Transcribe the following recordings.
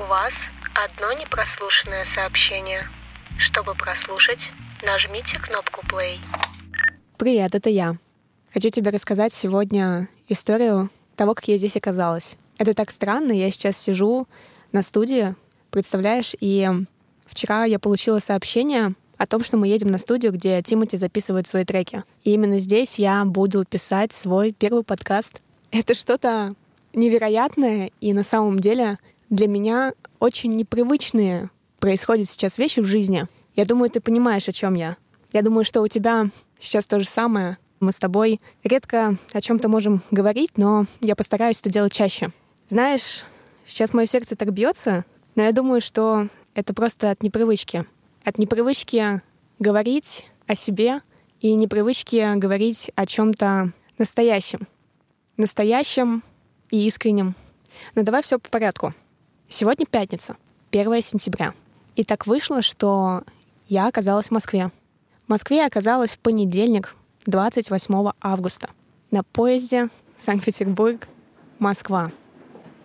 У вас одно непрослушанное сообщение. Чтобы прослушать, нажмите кнопку play. Привет, это я. Хочу тебе рассказать сегодня историю того, как я здесь оказалась. Это так странно, я сейчас сижу на студии, представляешь, и вчера я получила сообщение о том, что мы едем на студию, где Тимати записывает свои треки. И именно здесь я буду писать свой первый подкаст. Это что-то невероятное, и на самом деле для меня очень непривычные происходят сейчас вещи в жизни. Я думаю, ты понимаешь, о чем я. Я думаю, что у тебя сейчас то же самое. Мы с тобой редко о чем-то можем говорить, но я постараюсь это делать чаще. Знаешь, сейчас мое сердце так бьется, но я думаю, что это просто от непривычки. От непривычки говорить о себе и непривычки говорить о чем-то настоящем. Настоящем и искреннем. Но давай все по порядку. Сегодня пятница, 1 сентября. И так вышло, что я оказалась в Москве. В Москве я оказалась в понедельник, 28 августа, на поезде Санкт-Петербург-Москва.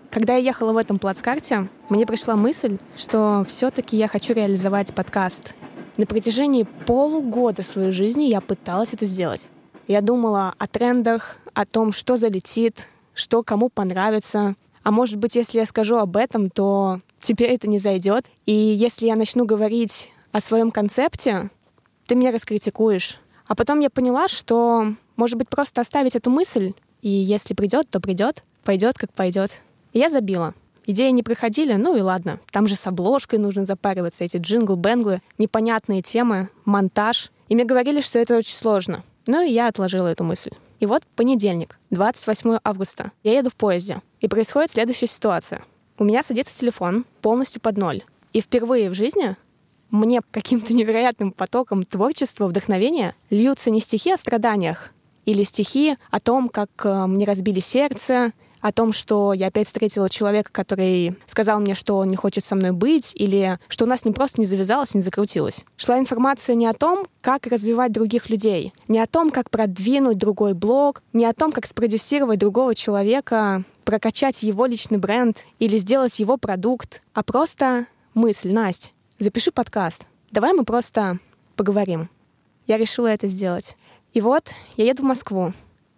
Когда я ехала в этом плацкарте, мне пришла мысль, что все-таки я хочу реализовать подкаст. На протяжении полугода своей жизни я пыталась это сделать. Я думала о трендах, о том, что залетит, что кому понравится, а может быть, если я скажу об этом, то тебе это не зайдет. И если я начну говорить о своем концепте, ты меня раскритикуешь. А потом я поняла, что, может быть, просто оставить эту мысль, и если придет, то придет, пойдет, как пойдет. И я забила. Идеи не приходили, ну и ладно. Там же с обложкой нужно запариваться, эти джингл-бенглы, непонятные темы, монтаж. И мне говорили, что это очень сложно. Ну и я отложила эту мысль. И вот понедельник, 28 августа. Я еду в поезде. И происходит следующая ситуация. У меня садится телефон полностью под ноль. И впервые в жизни мне каким-то невероятным потоком творчества, вдохновения льются не стихи о страданиях или стихи о том, как э, мне разбили сердце, о том, что я опять встретила человека, который сказал мне, что он не хочет со мной быть, или что у нас не просто не завязалось, не закрутилось. Шла информация не о том, как развивать других людей, не о том, как продвинуть другой блог, не о том, как спродюсировать другого человека, прокачать его личный бренд или сделать его продукт, а просто мысль, Настя, запиши подкаст. Давай мы просто поговорим. Я решила это сделать. И вот я еду в Москву,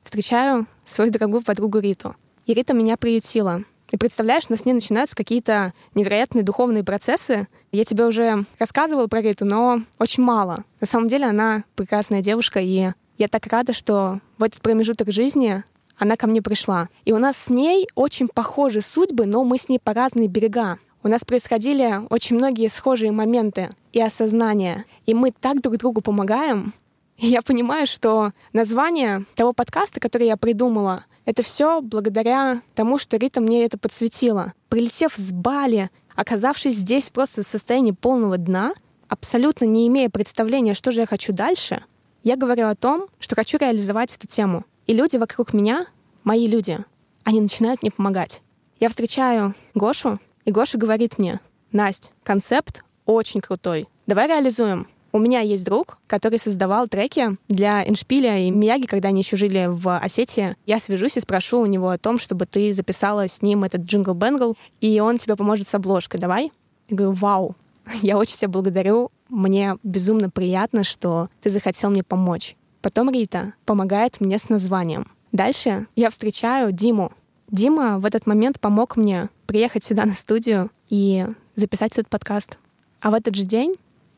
встречаю свою дорогую подругу Риту. И Рита меня приютила. И представляешь, у нас с ней начинаются какие-то невероятные духовные процессы. Я тебе уже рассказывала про Риту, но очень мало. На самом деле она прекрасная девушка, и я так рада, что в этот промежуток жизни она ко мне пришла. И у нас с ней очень похожи судьбы, но мы с ней по разные берега. У нас происходили очень многие схожие моменты и осознания. И мы так друг другу помогаем. И я понимаю, что название того подкаста, который я придумала, это все благодаря тому, что Рита мне это подсветила. Прилетев с Бали, оказавшись здесь просто в состоянии полного дна, абсолютно не имея представления, что же я хочу дальше, я говорю о том, что хочу реализовать эту тему. И люди вокруг меня, мои люди, они начинают мне помогать. Я встречаю Гошу, и Гоша говорит мне, Настя, концепт очень крутой. Давай реализуем. У меня есть друг, который создавал треки для Эншпиля и Мияги, когда они еще жили в Осетии. Я свяжусь и спрошу у него о том, чтобы ты записала с ним этот джингл-бенгл, и он тебе поможет с обложкой. Давай? Я говорю, вау, я очень тебя благодарю. Мне безумно приятно, что ты захотел мне помочь. Потом Рита помогает мне с названием. Дальше я встречаю Диму. Дима в этот момент помог мне приехать сюда на студию и записать этот подкаст. А в этот же день,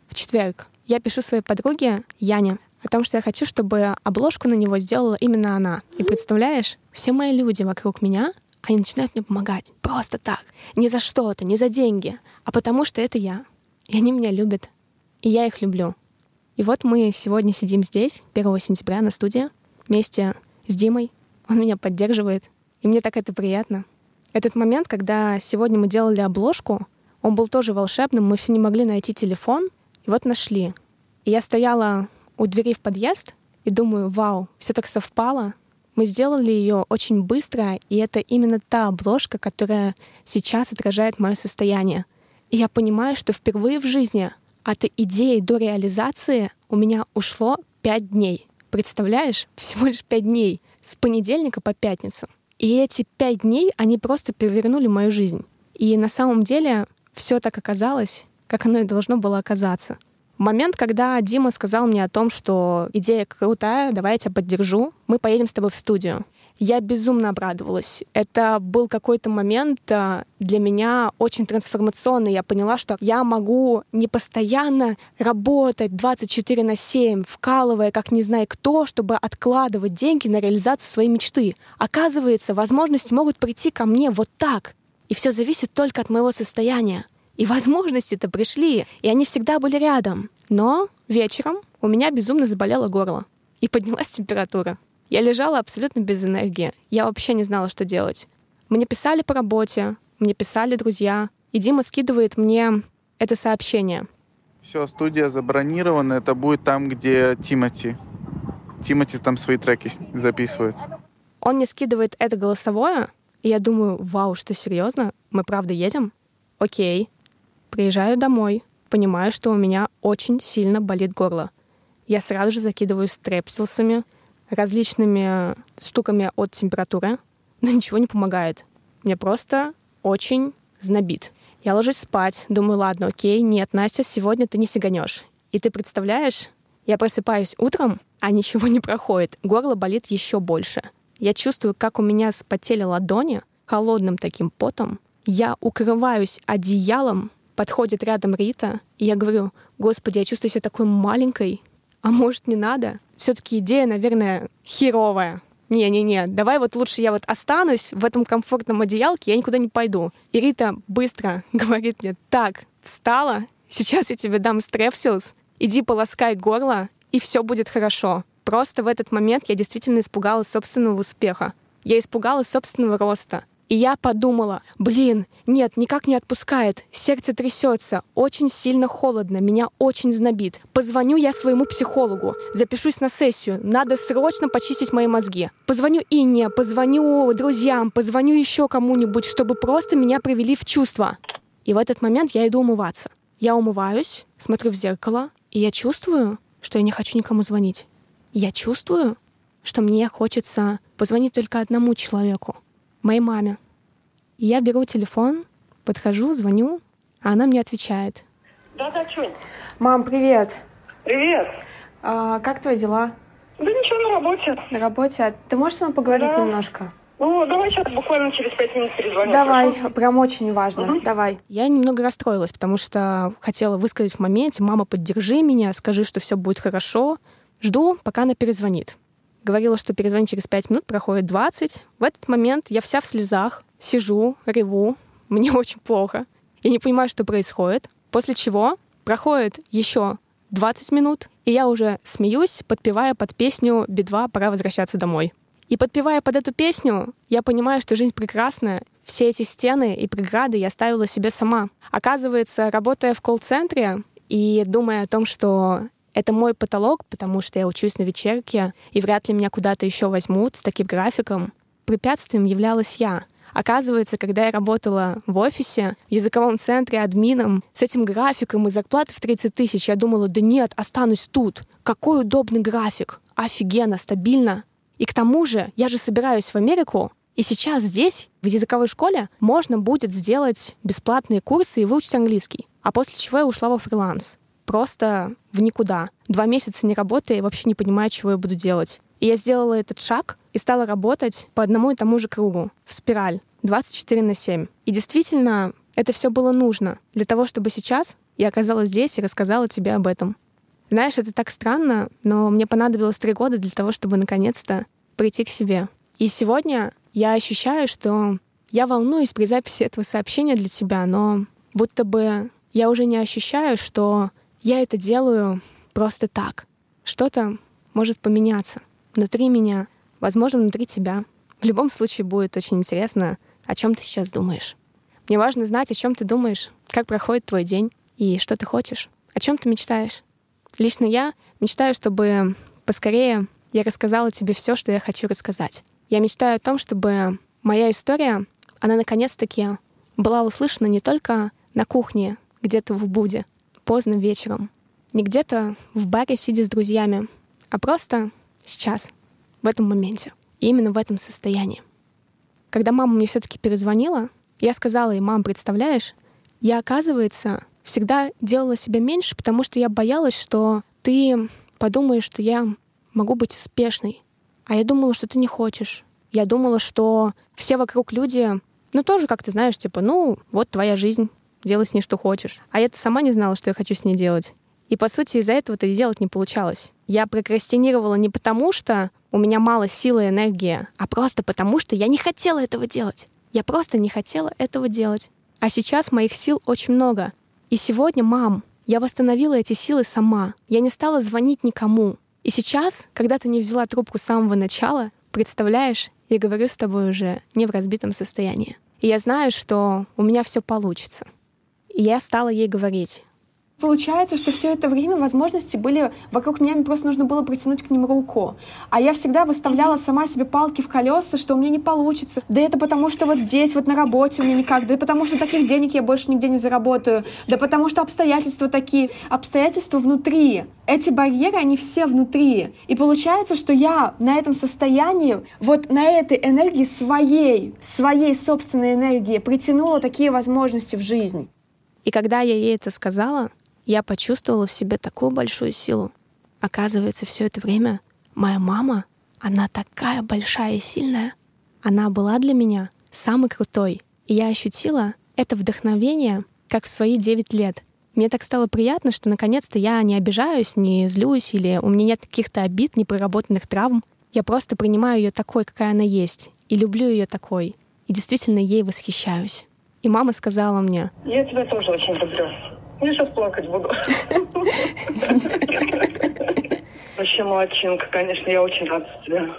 в четверг, я пишу своей подруге Яне о том, что я хочу, чтобы обложку на него сделала именно она. И представляешь, все мои люди вокруг меня, они начинают мне помогать. Просто так. Не за что-то, не за деньги, а потому что это я. И они меня любят. И я их люблю. И вот мы сегодня сидим здесь, 1 сентября, на студии, вместе с Димой. Он меня поддерживает. И мне так это приятно. Этот момент, когда сегодня мы делали обложку, он был тоже волшебным. Мы все не могли найти телефон, и вот нашли. И я стояла у двери в подъезд и думаю, вау, все так совпало. Мы сделали ее очень быстро, и это именно та обложка, которая сейчас отражает мое состояние. И я понимаю, что впервые в жизни от идеи до реализации у меня ушло пять дней. Представляешь? Всего лишь пять дней. С понедельника по пятницу. И эти пять дней, они просто перевернули мою жизнь. И на самом деле все так оказалось, как оно и должно было оказаться. Момент, когда Дима сказал мне о том, что идея крутая, давай я тебя поддержу, мы поедем с тобой в студию. Я безумно обрадовалась. Это был какой-то момент э, для меня очень трансформационный. Я поняла, что я могу не постоянно работать 24 на 7, вкалывая как не знаю кто, чтобы откладывать деньги на реализацию своей мечты. Оказывается, возможности могут прийти ко мне вот так. И все зависит только от моего состояния. И возможности-то пришли, и они всегда были рядом. Но вечером у меня безумно заболело горло. И поднялась температура. Я лежала абсолютно без энергии. Я вообще не знала, что делать. Мне писали по работе, мне писали друзья, и Дима скидывает мне это сообщение. Все, студия забронирована, это будет там, где Тимати. Тимати там свои треки записывает. Он мне скидывает это голосовое, и я думаю, вау, что серьезно? Мы правда едем? Окей. Приезжаю домой, понимаю, что у меня очень сильно болит горло. Я сразу же закидываю стрепсилсами, различными штуками от температуры, но ничего не помогает. Мне просто очень знобит. Я ложусь спать, думаю, ладно, окей, нет, Настя, сегодня ты не сиганешь. И ты представляешь, я просыпаюсь утром, а ничего не проходит. Горло болит еще больше. Я чувствую, как у меня спотели ладони холодным таким потом. Я укрываюсь одеялом, подходит рядом Рита, и я говорю, господи, я чувствую себя такой маленькой, а может не надо? Все-таки идея, наверное, херовая. Не-не-не, давай вот лучше я вот останусь в этом комфортном одеялке, я никуда не пойду. И Рита быстро говорит мне, так, встала, сейчас я тебе дам стрепсилс, иди полоскай горло, и все будет хорошо. Просто в этот момент я действительно испугалась собственного успеха. Я испугалась собственного роста. И я подумала, блин, нет, никак не отпускает, сердце трясется, очень сильно холодно, меня очень знобит. Позвоню я своему психологу, запишусь на сессию, надо срочно почистить мои мозги. Позвоню Инне, позвоню друзьям, позвоню еще кому-нибудь, чтобы просто меня привели в чувство. И в этот момент я иду умываться. Я умываюсь, смотрю в зеркало, и я чувствую, что я не хочу никому звонить. Я чувствую, что мне хочется позвонить только одному человеку — моей маме. И я беру телефон, подхожу, звоню, а она мне отвечает. Да, да, Чунь. Мам, привет. Привет. А, как твои дела? Да ничего, на работе. На работе. А ты можешь с нами поговорить Да. немножко? Ну, давай сейчас буквально через пять минут перезвоню. Давай, хорошо? прям очень важно. Мгм. Давай. Я немного расстроилась, потому что хотела высказать в моменте, мама, поддержи меня, скажи, что все будет хорошо. Жду, пока она перезвонит. Говорила, что перезвонит через 5 минут, проходит 20. В этот момент я вся в слезах, сижу, реву, мне очень плохо. Я не понимаю, что происходит. После чего проходит еще 20 минут, и я уже смеюсь, подпевая под песню «Би-2. Пора возвращаться домой». И подпевая под эту песню, я понимаю, что жизнь прекрасна. Все эти стены и преграды я ставила себе сама. Оказывается, работая в колл-центре и думая о том, что это мой потолок, потому что я учусь на вечерке, и вряд ли меня куда-то еще возьмут с таким графиком, препятствием являлась я. Оказывается, когда я работала в офисе, в языковом центре админом, с этим графиком и зарплатой в 30 тысяч, я думала, да нет, останусь тут. Какой удобный график. Офигенно, стабильно. И к тому же, я же собираюсь в Америку, и сейчас здесь, в языковой школе, можно будет сделать бесплатные курсы и выучить английский. А после чего я ушла во фриланс. Просто в никуда. Два месяца не работая вообще не понимая, чего я буду делать. И я сделала этот шаг и стала работать по одному и тому же кругу, в спираль, 24 на 7. И действительно, это все было нужно для того, чтобы сейчас я оказалась здесь и рассказала тебе об этом. Знаешь, это так странно, но мне понадобилось три года для того, чтобы наконец-то прийти к себе. И сегодня я ощущаю, что я волнуюсь при записи этого сообщения для тебя, но будто бы я уже не ощущаю, что я это делаю просто так. Что-то может поменяться внутри меня, возможно, внутри тебя. В любом случае будет очень интересно, о чем ты сейчас думаешь. Мне важно знать, о чем ты думаешь, как проходит твой день и что ты хочешь, о чем ты мечтаешь. Лично я мечтаю, чтобы поскорее я рассказала тебе все, что я хочу рассказать. Я мечтаю о том, чтобы моя история, она наконец-таки была услышана не только на кухне, где-то в Буде, поздно вечером, не где-то в баре, сидя с друзьями, а просто сейчас, в этом моменте, и именно в этом состоянии. Когда мама мне все-таки перезвонила, Я сказала ей, мам, представляешь, я, оказывается, всегда делала себя меньше, потому что я боялась, что ты подумаешь, что я могу быть успешной. А я думала, что ты не хочешь. Я думала, что все вокруг люди, ну тоже, как ты знаешь, типа, ну, вот твоя жизнь, делай с ней что хочешь. А я-то сама не знала, что я хочу с ней делать. И, по сути, из-за этого-то и делать не получалось. Я прокрастинировала не потому, что у меня мало силы и энергии, а просто потому, что я не хотела этого делать. Я просто не хотела этого делать. А сейчас моих сил очень много. И сегодня, мам, я восстановила эти силы сама. Я не стала звонить никому. И сейчас, когда ты не взяла трубку с самого начала, представляешь, я говорю с тобой уже не в разбитом состоянии. И я знаю, что у меня все получится. И я стала ей говорить, Получается, что все это время возможности были вокруг меня, мне просто нужно было протянуть к ним руку. А я всегда выставляла сама себе палки в колеса, что у меня не получится. Да это потому, что вот здесь, вот на работе у меня никак. Да потому, что таких денег я больше нигде не заработаю. Да потому, что обстоятельства такие. Обстоятельства внутри. Эти барьеры, они все внутри. И получается, что я на этом состоянии, вот на этой энергии своей, своей собственной энергии притянула такие возможности в жизнь. И когда я ей это сказала, я почувствовала в себе такую большую силу. Оказывается, все это время моя мама, она такая большая и сильная. Она была для меня самой крутой. И я ощутила это вдохновение, как в свои 9 лет. Мне так стало приятно, что наконец-то я не обижаюсь, не злюсь, или у меня нет каких-то обид, непроработанных травм. Я просто принимаю ее такой, какая она есть, и люблю ее такой, и действительно ей восхищаюсь. И мама сказала мне... Я тебя тоже очень люблю. Я сейчас плакать буду. Вообще молодчинка, конечно, я очень рада тебе.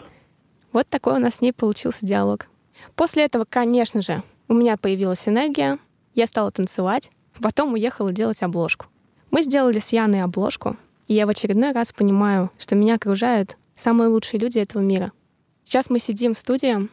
Вот такой у нас с ней получился диалог. После этого, конечно же, у меня появилась энергия, я стала танцевать, потом уехала делать обложку. Мы сделали с Яной обложку, и я в очередной раз понимаю, что меня окружают самые лучшие люди этого мира. Сейчас мы сидим в студии,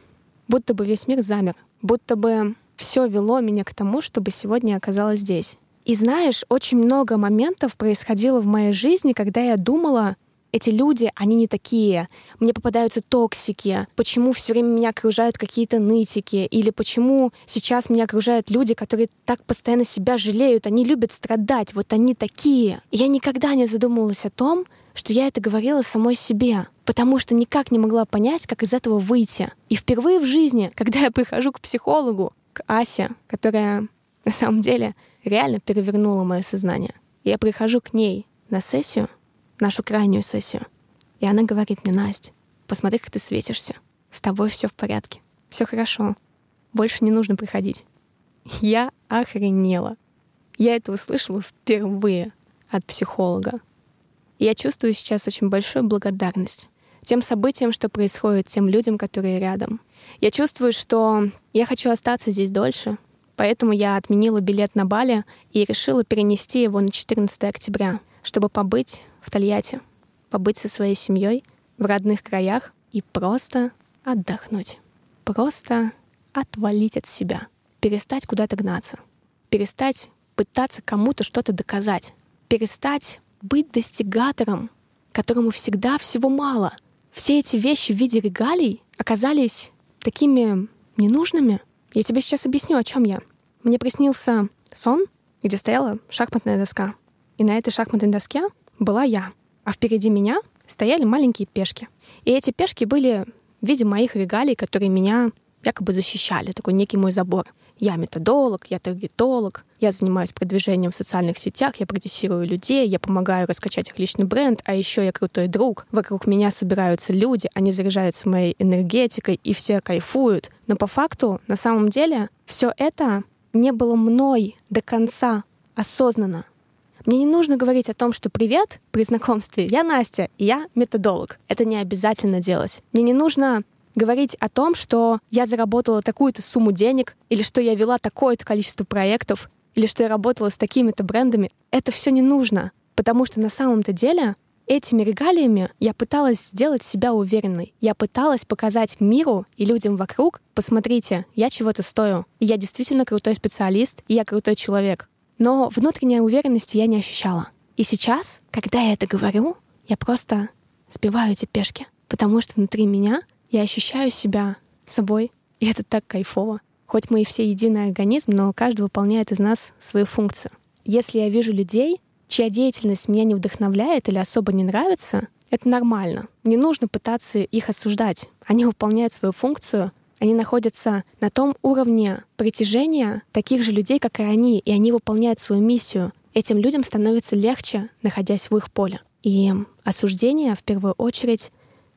будто бы весь мир замер, будто бы все вело меня к тому, чтобы сегодня я оказалась здесь. И знаешь, очень много моментов происходило в моей жизни, когда я думала, эти люди, они не такие. Мне попадаются токсики. Почему все время меня окружают какие-то нытики? Или почему сейчас меня окружают люди, которые так постоянно себя жалеют? Они любят страдать. Вот они такие. И я никогда не задумывалась о том, что я это говорила самой себе, потому что никак не могла понять, как из этого выйти. И впервые в жизни, когда я прихожу к психологу, к Асе, которая на самом деле реально перевернула мое сознание. Я прихожу к ней на сессию, нашу крайнюю сессию, и она говорит мне, Настя, посмотри, как ты светишься. С тобой все в порядке. Все хорошо. Больше не нужно приходить. Я охренела. Я это услышала впервые от психолога. И я чувствую сейчас очень большую благодарность тем событиям, что происходит, тем людям, которые рядом. Я чувствую, что я хочу остаться здесь дольше, Поэтому я отменила билет на Бали и решила перенести его на 14 октября, чтобы побыть в Тольятти, побыть со своей семьей в родных краях и просто отдохнуть. Просто отвалить от себя, перестать куда-то гнаться, перестать пытаться кому-то что-то доказать, перестать быть достигатором, которому всегда всего мало. Все эти вещи в виде регалий оказались такими ненужными — я тебе сейчас объясню, о чем я. Мне приснился сон, где стояла шахматная доска. И на этой шахматной доске была я. А впереди меня стояли маленькие пешки. И эти пешки были в виде моих регалий, которые меня якобы защищали, такой некий мой забор. Я методолог, я таргетолог, я занимаюсь продвижением в социальных сетях, я продюсирую людей, я помогаю раскачать их личный бренд, а еще я крутой друг. Вокруг меня собираются люди, они заряжаются моей энергетикой, и все кайфуют. Но по факту, на самом деле, все это не было мной до конца осознанно. Мне не нужно говорить о том, что привет при знакомстве, я Настя, и я методолог. Это не обязательно делать. Мне не нужно говорить о том, что я заработала такую-то сумму денег, или что я вела такое-то количество проектов, или что я работала с такими-то брендами, это все не нужно. Потому что на самом-то деле этими регалиями я пыталась сделать себя уверенной. Я пыталась показать миру и людям вокруг, посмотрите, я чего-то стою. Я действительно крутой специалист, и я крутой человек. Но внутренней уверенности я не ощущала. И сейчас, когда я это говорю, я просто сбиваю эти пешки, потому что внутри меня я ощущаю себя собой, и это так кайфово. Хоть мы и все единый организм, но каждый выполняет из нас свою функцию. Если я вижу людей, чья деятельность меня не вдохновляет или особо не нравится, это нормально. Не нужно пытаться их осуждать. Они выполняют свою функцию, они находятся на том уровне притяжения таких же людей, как и они, и они выполняют свою миссию. Этим людям становится легче, находясь в их поле. И осуждение в первую очередь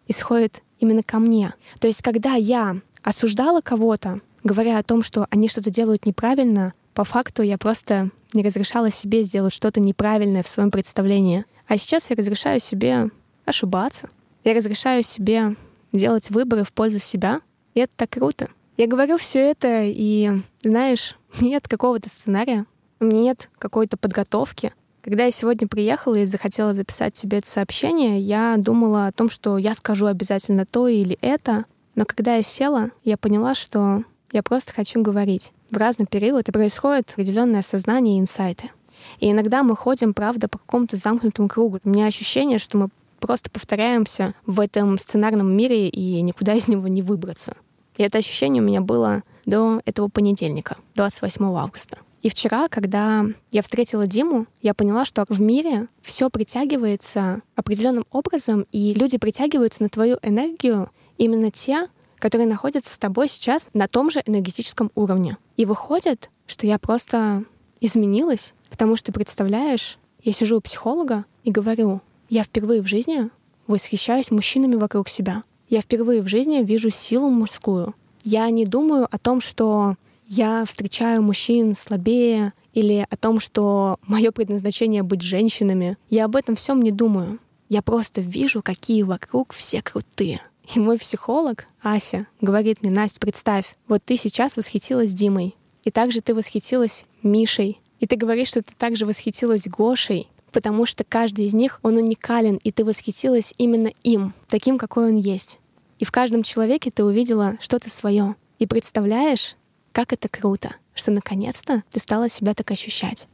исходит именно ко мне. То есть, когда я осуждала кого-то, говоря о том, что они что-то делают неправильно, по факту я просто не разрешала себе сделать что-то неправильное в своем представлении. А сейчас я разрешаю себе ошибаться. Я разрешаю себе делать выборы в пользу себя. И это так круто. Я говорю все это, и, знаешь, нет какого-то сценария, нет какой-то подготовки. Когда я сегодня приехала и захотела записать тебе это сообщение, я думала о том, что я скажу обязательно то или это. Но когда я села, я поняла, что я просто хочу говорить. В разный период происходит определенное осознание и инсайты. И иногда мы ходим, правда, по какому-то замкнутому кругу. У меня ощущение, что мы просто повторяемся в этом сценарном мире и никуда из него не выбраться. И это ощущение у меня было до этого понедельника, 28 августа. И вчера, когда я встретила Диму, я поняла, что в мире все притягивается определенным образом, и люди притягиваются на твою энергию именно те, которые находятся с тобой сейчас на том же энергетическом уровне. И выходит, что я просто изменилась, потому что, представляешь, я сижу у психолога и говорю, я впервые в жизни восхищаюсь мужчинами вокруг себя. Я впервые в жизни вижу силу мужскую. Я не думаю о том, что я встречаю мужчин слабее или о том, что мое предназначение быть женщинами. Я об этом всем не думаю. Я просто вижу, какие вокруг все крутые. И мой психолог, Ася, говорит мне, Настя, представь, вот ты сейчас восхитилась Димой, и также ты восхитилась Мишей, и ты говоришь, что ты также восхитилась Гошей, потому что каждый из них, он уникален, и ты восхитилась именно им, таким, какой он есть. И в каждом человеке ты увидела что-то свое. И представляешь, как это круто, что наконец-то ты стала себя так ощущать.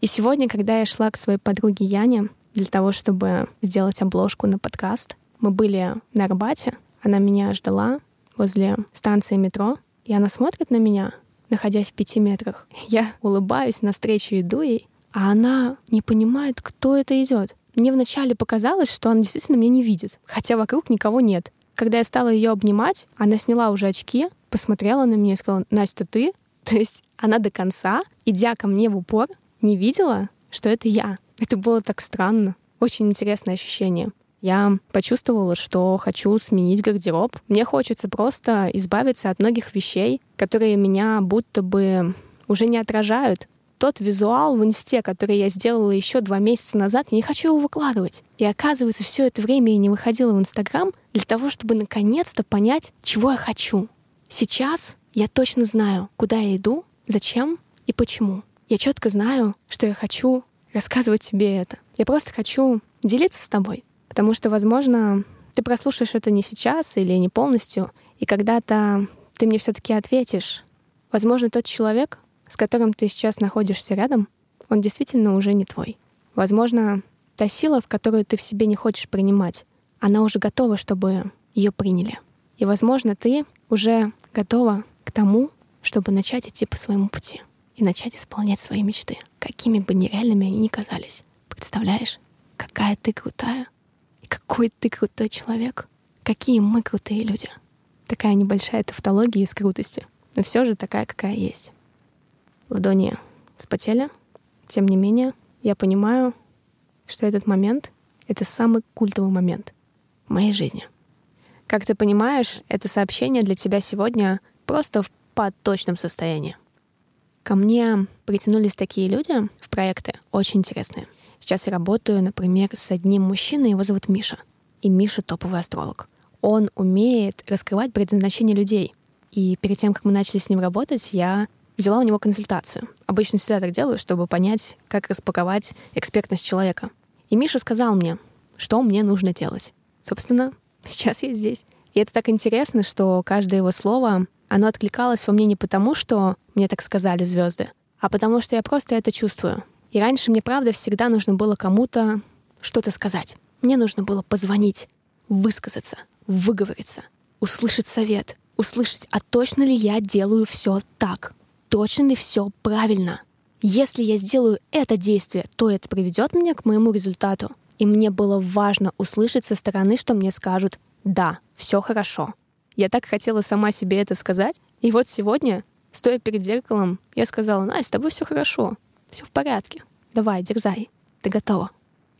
И сегодня, когда я шла к своей подруге Яне для того, чтобы сделать обложку на подкаст, мы были на Арбате, она меня ждала возле станции метро, и она смотрит на меня, находясь в пяти метрах. Я улыбаюсь, навстречу иду ей, а она не понимает, кто это идет. Мне вначале показалось, что она действительно меня не видит, хотя вокруг никого нет. Когда я стала ее обнимать, она сняла уже очки, посмотрела на меня и сказала, Настя, ты? То есть она до конца, идя ко мне в упор, не видела, что это я. Это было так странно. Очень интересное ощущение я почувствовала, что хочу сменить гардероб. Мне хочется просто избавиться от многих вещей, которые меня будто бы уже не отражают. Тот визуал в инсте, который я сделала еще два месяца назад, не хочу его выкладывать. И оказывается, все это время я не выходила в Инстаграм для того, чтобы наконец-то понять, чего я хочу. Сейчас я точно знаю, куда я иду, зачем и почему. Я четко знаю, что я хочу рассказывать тебе это. Я просто хочу делиться с тобой. Потому что, возможно, ты прослушаешь это не сейчас или не полностью, и когда-то ты мне все-таки ответишь. Возможно, тот человек, с которым ты сейчас находишься рядом, он действительно уже не твой. Возможно, та сила, в которую ты в себе не хочешь принимать, она уже готова, чтобы ее приняли. И, возможно, ты уже готова к тому, чтобы начать идти по своему пути и начать исполнять свои мечты, какими бы нереальными они ни казались. Представляешь, какая ты крутая, какой ты крутой человек. Какие мы крутые люди. Такая небольшая тавтология из крутости. Но все же такая, какая есть. Ладони вспотели. Тем не менее, я понимаю, что этот момент — это самый культовый момент в моей жизни. Как ты понимаешь, это сообщение для тебя сегодня просто в поточном состоянии. Ко мне притянулись такие люди в проекты, очень интересные — Сейчас я работаю, например, с одним мужчиной, его зовут Миша. И Миша топовый астролог. Он умеет раскрывать предназначение людей. И перед тем, как мы начали с ним работать, я взяла у него консультацию. Обычно всегда так делаю, чтобы понять, как распаковать экспертность человека. И Миша сказал мне, что мне нужно делать. Собственно, сейчас я здесь. И это так интересно, что каждое его слово, оно откликалось во мне не потому, что мне так сказали звезды, а потому что я просто это чувствую. И раньше мне, правда, всегда нужно было кому-то что-то сказать. Мне нужно было позвонить, высказаться, выговориться, услышать совет, услышать, а точно ли я делаю все так, точно ли все правильно. Если я сделаю это действие, то это приведет меня к моему результату. И мне было важно услышать со стороны, что мне скажут «да, все хорошо». Я так хотела сама себе это сказать. И вот сегодня, стоя перед зеркалом, я сказала, Настя, с тобой все хорошо, все в порядке. Давай, дерзай, ты готова.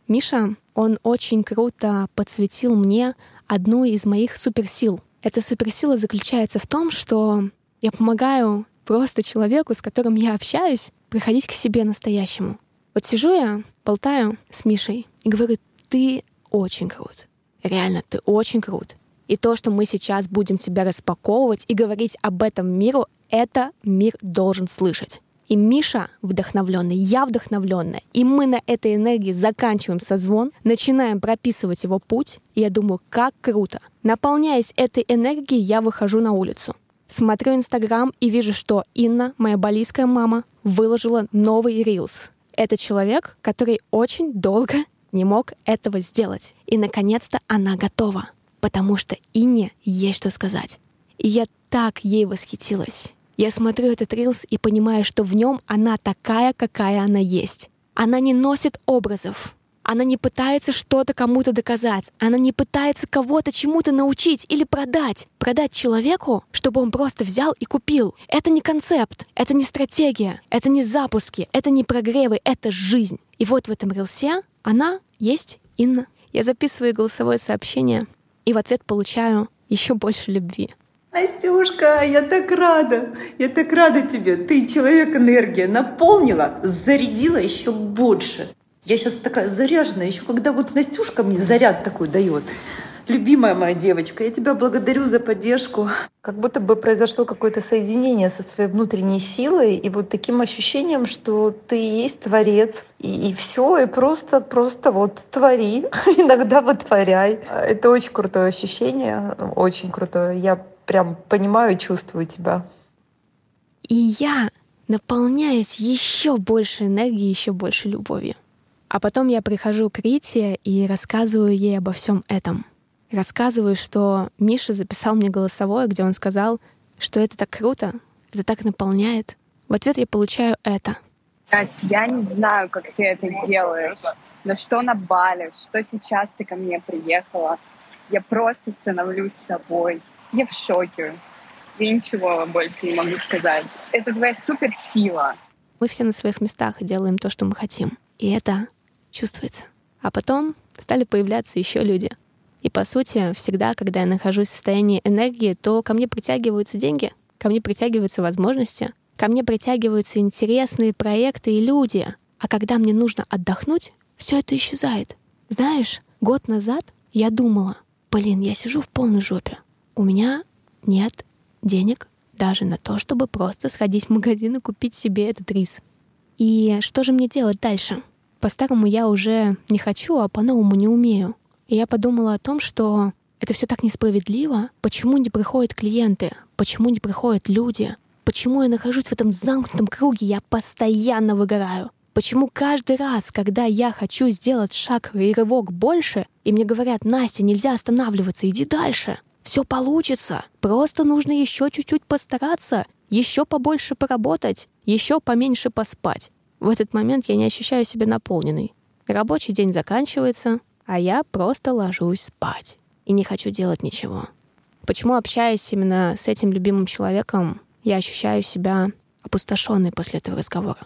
Миша, он очень круто подсветил мне одну из моих суперсил. Эта суперсила заключается в том, что я помогаю просто человеку, с которым я общаюсь, приходить к себе настоящему. Вот сижу я, болтаю с Мишей и говорю, ты очень крут. Реально, ты очень крут. И то, что мы сейчас будем тебя распаковывать и говорить об этом миру, это мир должен слышать. И Миша вдохновленный, я вдохновленная. И мы на этой энергии заканчиваем созвон, начинаем прописывать его путь. И я думаю, как круто. Наполняясь этой энергией, я выхожу на улицу. Смотрю Инстаграм и вижу, что Инна, моя балийская мама, выложила новый рилс. Это человек, который очень долго не мог этого сделать. И, наконец-то, она готова потому что Инне есть что сказать. И я так ей восхитилась. Я смотрю этот рилс и понимаю, что в нем она такая, какая она есть. Она не носит образов. Она не пытается что-то кому-то доказать. Она не пытается кого-то чему-то научить или продать. Продать человеку, чтобы он просто взял и купил. Это не концепт, это не стратегия, это не запуски, это не прогревы, это жизнь. И вот в этом рилсе она есть Инна. Я записываю голосовое сообщение и в ответ получаю еще больше любви. Настюшка, я так рада, я так рада тебе. Ты человек энергия, наполнила, зарядила еще больше. Я сейчас такая заряженная, еще когда вот Настюшка мне заряд такой дает. Любимая моя девочка, я тебя благодарю за поддержку. Как будто бы произошло какое-то соединение со своей внутренней силой и вот таким ощущением, что ты есть творец, и, и все, и просто, просто вот твори, иногда вытворяй. Это очень крутое ощущение, очень крутое. Я прям понимаю, чувствую тебя. И я наполняюсь еще больше энергией, еще больше любовью. А потом я прихожу к Рите и рассказываю ей обо всем этом — рассказываю, что Миша записал мне голосовое, где он сказал, что это так круто, это так наполняет. В ответ я получаю это. Настя, я не знаю, как ты это делаешь, но что на Бали, что сейчас ты ко мне приехала, я просто становлюсь собой. Я в шоке. Я ничего больше не могу сказать. Это твоя суперсила. Мы все на своих местах и делаем то, что мы хотим. И это чувствуется. А потом стали появляться еще люди — и по сути, всегда, когда я нахожусь в состоянии энергии, то ко мне притягиваются деньги, ко мне притягиваются возможности, ко мне притягиваются интересные проекты и люди. А когда мне нужно отдохнуть, все это исчезает. Знаешь, год назад я думала, блин, я сижу в полной жопе. У меня нет денег даже на то, чтобы просто сходить в магазин и купить себе этот рис. И что же мне делать дальше? По-старому я уже не хочу, а по-новому не умею. И я подумала о том, что это все так несправедливо. Почему не приходят клиенты? Почему не приходят люди? Почему я нахожусь в этом замкнутом круге? Я постоянно выгораю. Почему каждый раз, когда я хочу сделать шаг и рывок больше, и мне говорят, Настя, нельзя останавливаться, иди дальше. Все получится. Просто нужно еще чуть-чуть постараться, еще побольше поработать, еще поменьше поспать. В этот момент я не ощущаю себя наполненной. Рабочий день заканчивается, а я просто ложусь спать и не хочу делать ничего. Почему, общаясь именно с этим любимым человеком, я ощущаю себя опустошенной после этого разговора?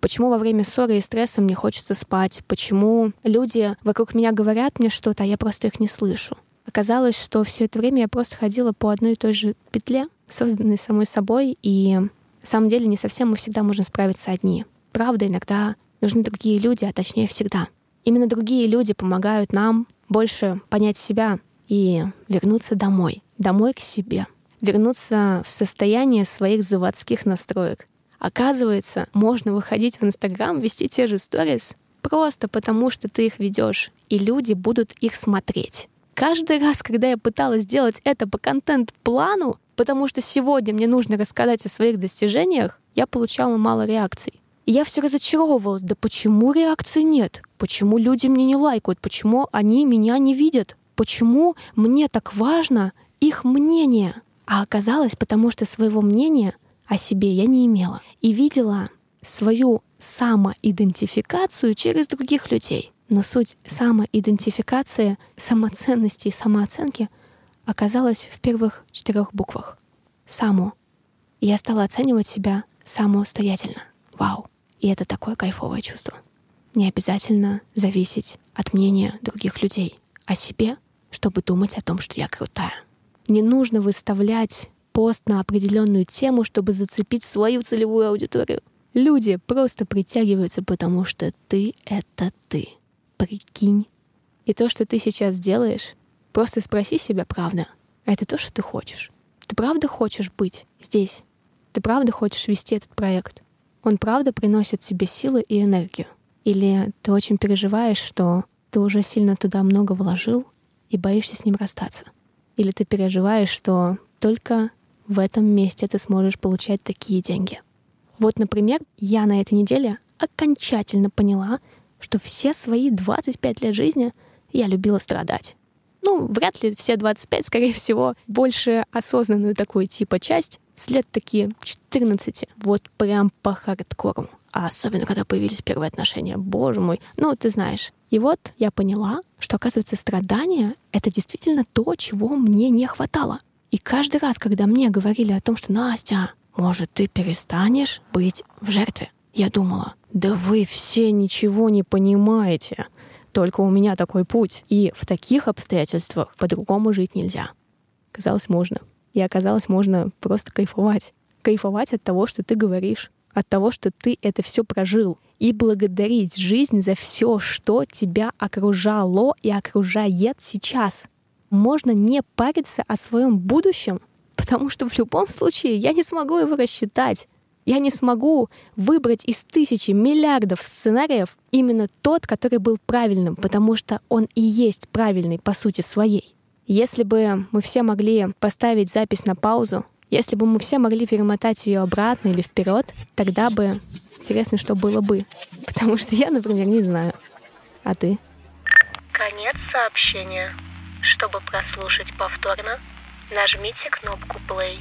Почему во время ссоры и стресса мне хочется спать? Почему люди вокруг меня говорят мне что-то, а я просто их не слышу? Оказалось, что все это время я просто ходила по одной и той же петле, созданной самой собой, и на самом деле не совсем мы всегда можем справиться одни. Правда, иногда нужны другие люди, а точнее всегда — Именно другие люди помогают нам больше понять себя и вернуться домой, домой к себе, вернуться в состояние своих заводских настроек. Оказывается, можно выходить в Инстаграм, вести те же сторис, просто потому что ты их ведешь, и люди будут их смотреть. Каждый раз, когда я пыталась сделать это по контент-плану, потому что сегодня мне нужно рассказать о своих достижениях, я получала мало реакций. И я все разочаровывалась. Да почему реакции нет? Почему люди мне не лайкают? Почему они меня не видят? Почему мне так важно их мнение? А оказалось, потому что своего мнения о себе я не имела. И видела свою самоидентификацию через других людей. Но суть самоидентификации, самоценности и самооценки оказалась в первых четырех буквах. Само. Я стала оценивать себя самостоятельно. Вау. И это такое кайфовое чувство. Не обязательно зависеть от мнения других людей о себе, чтобы думать о том, что я крутая. Не нужно выставлять пост на определенную тему, чтобы зацепить свою целевую аудиторию. Люди просто притягиваются, потому что ты — это ты. Прикинь. И то, что ты сейчас делаешь, просто спроси себя правда. А это то, что ты хочешь. Ты правда хочешь быть здесь? Ты правда хочешь вести этот проект? Он правда приносит тебе силы и энергию? Или ты очень переживаешь, что ты уже сильно туда много вложил и боишься с ним расстаться? Или ты переживаешь, что только в этом месте ты сможешь получать такие деньги? Вот, например, я на этой неделе окончательно поняла, что все свои 25 лет жизни я любила страдать. Ну, вряд ли все 25, скорее всего, больше осознанную такую типа часть, с лет такие 14, вот прям по хардкору. А особенно, когда появились первые отношения. Боже мой. Ну, ты знаешь. И вот я поняла, что, оказывается, страдания — это действительно то, чего мне не хватало. И каждый раз, когда мне говорили о том, что «Настя, может, ты перестанешь быть в жертве?» Я думала, да вы все ничего не понимаете. Только у меня такой путь. И в таких обстоятельствах по-другому жить нельзя. Казалось, можно. И оказалось, можно просто кайфовать. Кайфовать от того, что ты говоришь, от того, что ты это все прожил. И благодарить жизнь за все, что тебя окружало и окружает сейчас. Можно не париться о своем будущем, потому что в любом случае я не смогу его рассчитать. Я не смогу выбрать из тысячи миллиардов сценариев именно тот, который был правильным, потому что он и есть правильный по сути своей. Если бы мы все могли поставить запись на паузу, если бы мы все могли перемотать ее обратно или вперед, тогда бы интересно, что было бы. Потому что я, например, не знаю. А ты? Конец сообщения. Чтобы прослушать повторно, нажмите кнопку play.